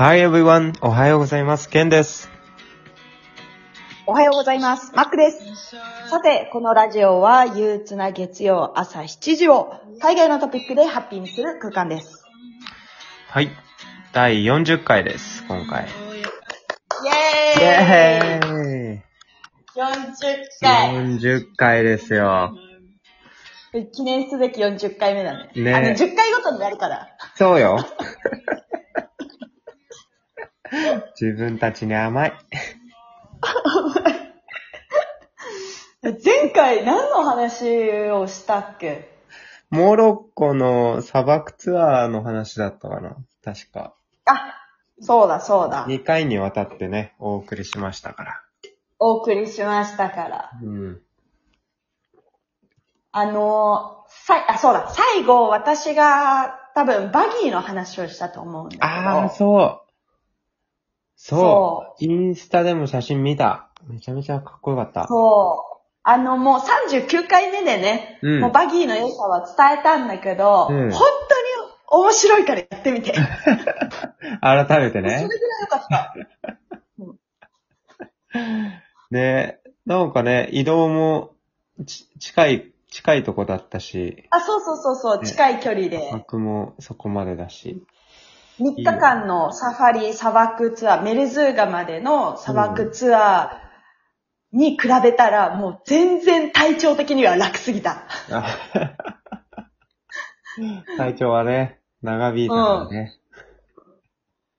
Hi everyone! おはようございます。ケンです。おはようございます。マックです。さて、このラジオは憂鬱な月曜朝7時を海外のトピックでハッピーにする空間です。はい。第40回です、今回。イェーイーイ !40 回 !40 回ですよ。記念すべき40回目だね。ねあの、10回ごとにやるから。そうよ。自分たちに甘い。前回何の話をしたっけ？モロッコの砂漠ツアーの話だったかな？確か。あ、そうだそうだ。2回にわたってね、お送りしましたから。お送りしましたから。うん。あの、さい、あ、そうだ。最後、私が多分バギーの話をしたと思うんだけど。ああ、そう。そう。インスタでも写真見た。めちゃめちゃかっこよかった。そう。あの、もう39回目でね、うんもうバギーの良さは伝えたんだけど、うん本当に面白いからやってみて。それ改めてね。ぐらい良かった。で、なんかね、移動もち近い、近いとこだったし、あ、そうそうそうそう、ね近い距離で。枠もそこまでだし。3日間のサファリ砂漠ツアー、メルズーガまでの砂漠ツアーに比べたら、もう全然体調的には楽すぎた。あ 体調はね、長引いたからね。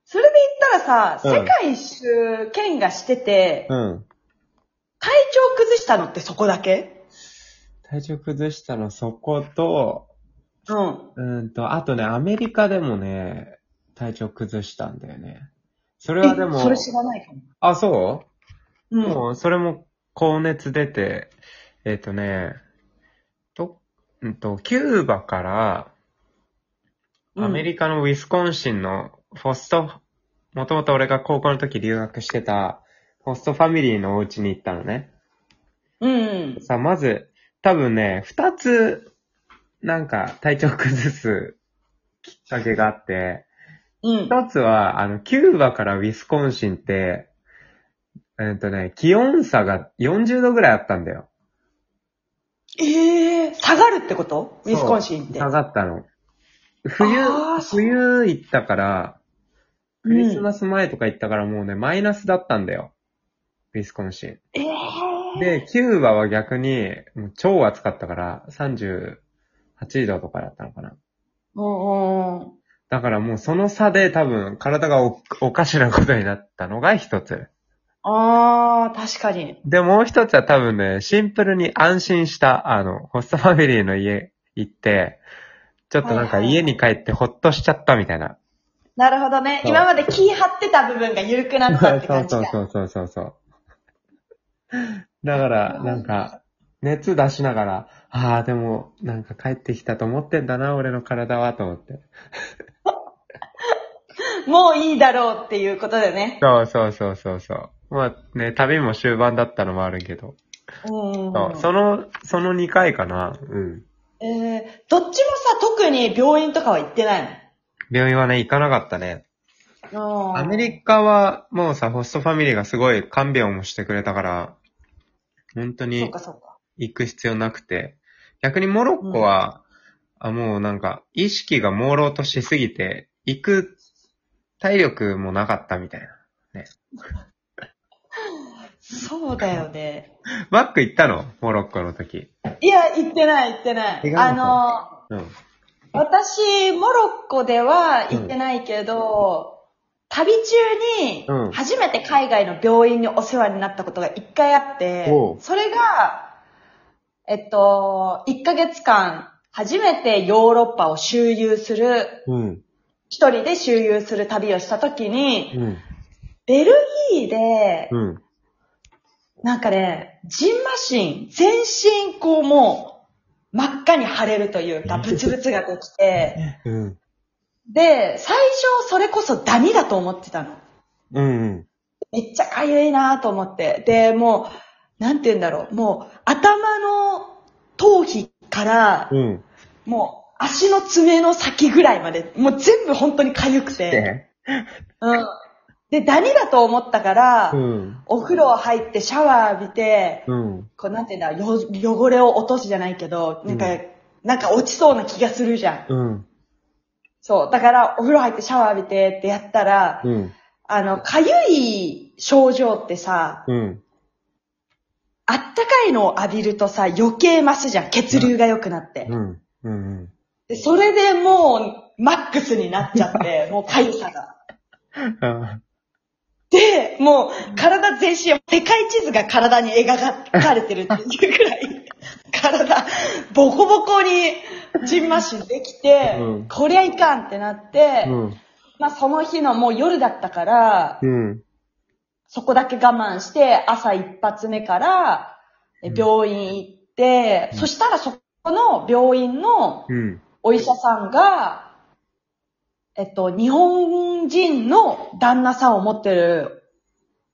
それで言ったらさ、うん世界一周県がしてて、うん。体調崩したのってそこだけ？体調崩したのそこと、うん。うーんと、あとね、アメリカでもね、体調崩したんだよね。それはでも、えそれ知らないかも。あ、そう？うん。もう、それも高熱出て、えっ、とね、と、うんと、キューバから、アメリカのウィスコンシンのフォスト、もともと俺が高校の時留学してた、ホストファミリーのお家に行ったのね。うん。さあ、まず、多分ね、二つ、なんか、体調崩すきっかけがあって、うん。一つは、あの、キューバからウィスコンシンって、えっ、とね、気温差が40度ぐらいあったんだよ。ええー、下がるってこと？ウィスコンシンって。下がったの。冬あー、そう冬行ったから、クうんリスマス前とか行ったからもうね、マイナスだったんだよ。ウィスコンシン。ええー。で、キューバは逆に、もう超暑かったから、38度とかだったのかな。うんうん。だからもうその差で多分体がおおかしなことになったのが一つ。ああ、確かに。で、もう一つは多分ね、シンプルに安心した、あの、ホストファミリーの家行って、ちょっとなんか家に帰ってほっとしちゃったみたいな。なるほどね。今まで気張ってた部分が緩くなったって感じだ。そうそうそうそうそう。だから、なんか、熱出しながら、ああ、でも、なんか帰ってきたと思ってんだな、俺の体は、と思って。もういいだろうっていうことでね。そうそうそうそうそう。まあね、旅も終盤だったのもあるけど。うんそうその、その2回かな。うん。えー、どっちもさ、特に病院とかは行ってない病院はね、行かなかったね。のアメリカはもうさ、ホストファミリーがすごい看病もしてくれたから、本当にかそうか。行く必要なくて。逆にモロッコは、あもうなんか、意識が朦朧としすぎて、行く体力もなかったみたいな。そうだよね。バック行ったの？モロッコの時。いや、行ってない行ってない。あなの、うん。私、モロッコでは行ってないけど、旅中にうん初めて海外の病院にお世話になったことが一回あって、それが、えっと、1ヶ月間、初めてヨーロッパを周遊する、うん。一人で周遊する旅をした時に、うん。ベルギーで、うん。なんかね、ジンマシン、全身こうもう、真っ赤に腫れるというか、ブツブツができて、うん。で、最初それこそダニだと思ってたの。うん。めっちゃ痒いなと思って。で、もう、なんて言うんだろう。もう、頭の頭皮から、うん。もう、足の爪の先ぐらいまで、もう全部本当に痒くて。うん。で、ダニだと思ったから、うん。お風呂入ってシャワー浴びて、うん。こうなんていうんだ、よ汚れを落とすじゃないけど、なんか、うんなんか落ちそうな気がするじゃん。うん。そう。だから、お風呂入ってシャワー浴びてってやったら、うん。あの、かゆい症状ってさ、うん。あったかいのを浴びるとさ、余計増すじゃん。血流が良くなって。うん。うん。で、それでもう、マックスになっちゃって、もうかゆさが。あで、もう、体全身、世界地図が体に描かれてるっていうくらい、体、ボコボコに、ジンマシンできて、うんこりゃいかんってなって、うん。まあその日のもう夜だったから、うん。そこだけ我慢して、朝一発目から、病院行って、うんそしたらそこの病院のうん。お医者さんが、えっと、日本人の旦那さんを持ってる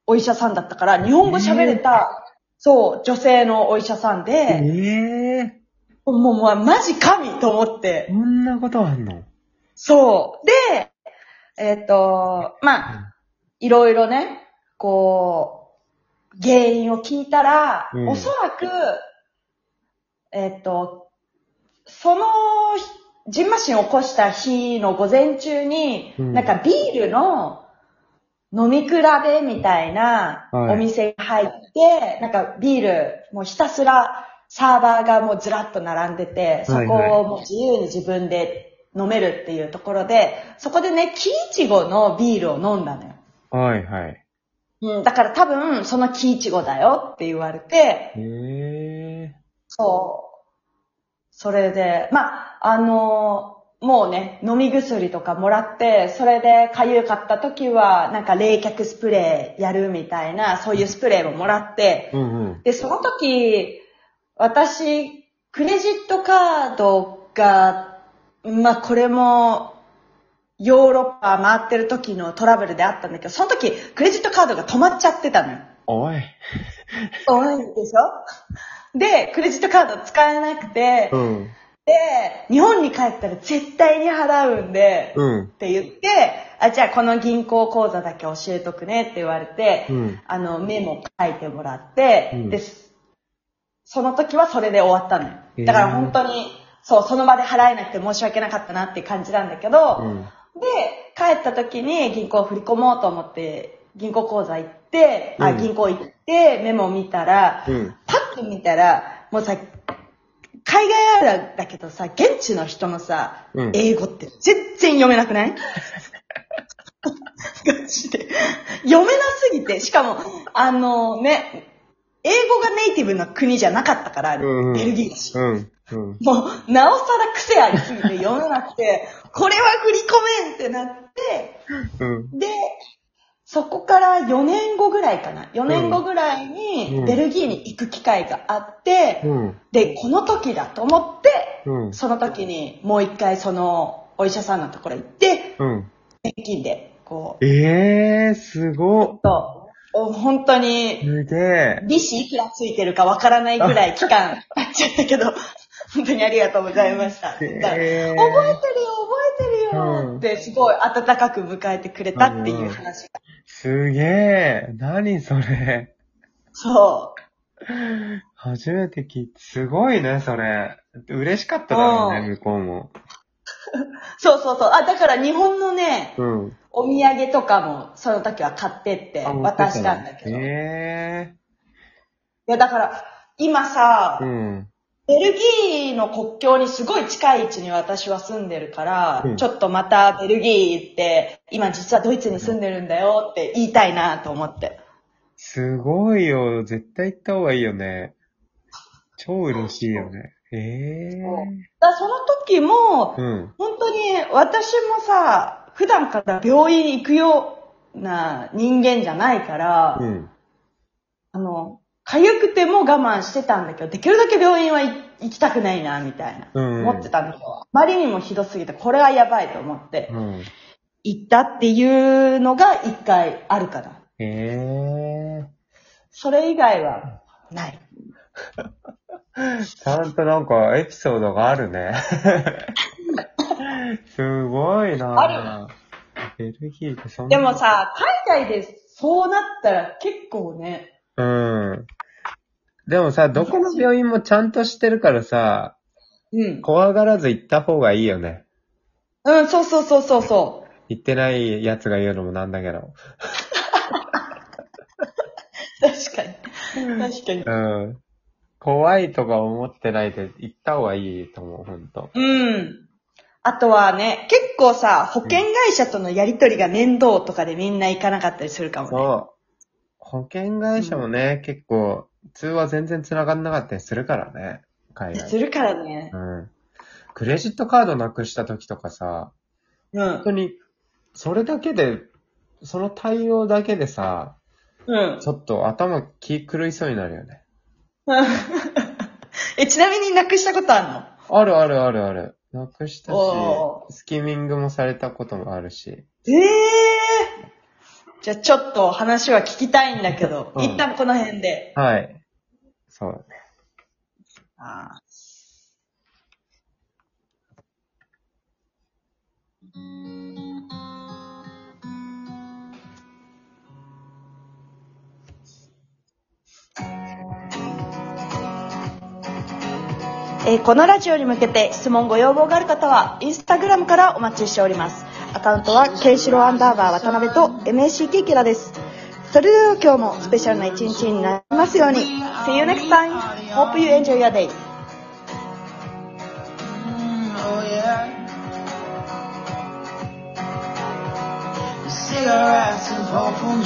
お医者さんだったから、日本語喋れた、そう、女性のお医者さんえで、えもう、もう、マジ神と思って。こ。んなことあんの？そう。で、えっと、まあ、いろいろね、こう、原因を聞いたら、うん。おそらく、えっと、その、ジンマシンを起こした日の午前中に、うんなんかビールの飲み比べみたいなはいお店に入って、なんかビール、もうひたすらサーバーがもうずらっと並んでて、そこをもう自由に自分で飲めるっていうところで、そこでね、キイチゴのビールを飲んだのよ。はいはい。うん、だから多分、そのキイチゴだよって言われて、ええそう。それで、まあ、あのもうね、飲み薬とかもらって、それで痒かった時は、なんか冷却スプレーやるみたいな、そういうスプレーももらって、うんうん。で、その時、私、クレジットカードが、まあ、これも、ヨーロッパ回ってる時のトラブルであったんだけど、その時、クレジットカードが止まっちゃってたのよ。おい。多いでしょ？で、クレジットカード使えなくて、うん。で、日本に帰ったら絶対に払うんで、うん。って言って、あ、じゃあこの銀行口座だけ教えとくねって言われて、うん。あの、メモ書いてもらって、うんで、その時はそれで終わったのよへー。だから本当に、そう、その場で払えなくて申し訳なかったなっていう感じなんだけど、うん。で、帰った時に銀行振り込もうと思って、銀行口座行って、あ、うん銀行行って、メモ見たら、うん。パッと見たら、もうさ、海外あるだけどさ、現地の人のさ、うん英語って全然読めなくない？ガチで。読めなすぎて、しかも、あのね、英語がネイティブな国じゃなかったから、うんうんベルギーだし。うん。うん。もう、なおさら癖ありすぎて読めなくて、これは振り込めんってなって、うん。で、そこから4年後ぐらいかな。4年後ぐらいにうんベルギーに行く機会があって、うん。で、この時だと思って、うん。その時にもう一回そのお医者さんのところ行って、うん。現金で、こう、ええー、すごっ。と、お本当に、すげえ。利子いくらついてるかわからないぐらい期間経っちゃったけど、本当にありがとうございました。覚えてるよ、すごい温かく迎えてくれたっていう話が。すげえ。何それ。そう。初めて聞いて、すごいね、それ。嬉しかっただろうね、う向こうも。そうそうそう。あ、だから日本のね、うん。お土産とかもその時は買ってってあ渡したんだけど。いえや、だから、今さえ、うん。ベルギーの国境にすごい近い位置に私は住んでるから、うんちょっとまたベルギー行って、今実はドイツに住んでるんだよって言いたいなと思って。すごいよ。絶対行った方がいいよね。超嬉しいよね。ええそうだその時も、うん。本当に私もさ、普段から病院行くような人間じゃないから、うん。あの、痒くても我慢してたんだけど、できるだけ病院は行行きたくないな、みたいな。うん。思ってたんだけど、あまりにもひどすぎて、これはやばいと思って、うん。行ったっていうのが一回あるかな。ええそれ以外は、ない。ちゃんとなんかエピソードがあるね。すごいなあベルギーでそんな。でもさ、海外でそうなったら結構ね。うん。でもさ、どこの病院もちゃんとしてるからさ、うん。怖がらず行った方がいいよね。うん、そうそうそうそうそ行ってないやつが言うのもなんだけど。う。確かに。確かに。うん。怖いとか思ってないで行った方がいいと思う、ほんと。うん。あとはね、結構さ、保険会社とのやりとりが面倒とかでみんな行かなかったりするかもね。そう。保険会社もね、結構、通話全然繋がんなかったりするからね。海外。するからね。うん。クレジットカードなくした時とかさ、うん本。当に、それだけで、その対応だけでさ、うん。ちょっと頭気狂いそうになるよね。え、ちなみになくしたことあるの？あるあるあるある。なくしたしお、スキミングもされたこともあるし。ええじゃあちょっと話は聞きたいんだけど、うん一旦この辺で。はい。そうだね。あえーこのラジオに向けて質問ご要望がある方は、インスタグラムからお待ちしております。アカウントは、ケンシロウアンダーバー渡辺と MACK キラです。それでは今日もスペシャルな一日になりますように。See you next time. Hope you enjoy your day. Cigarettes and pop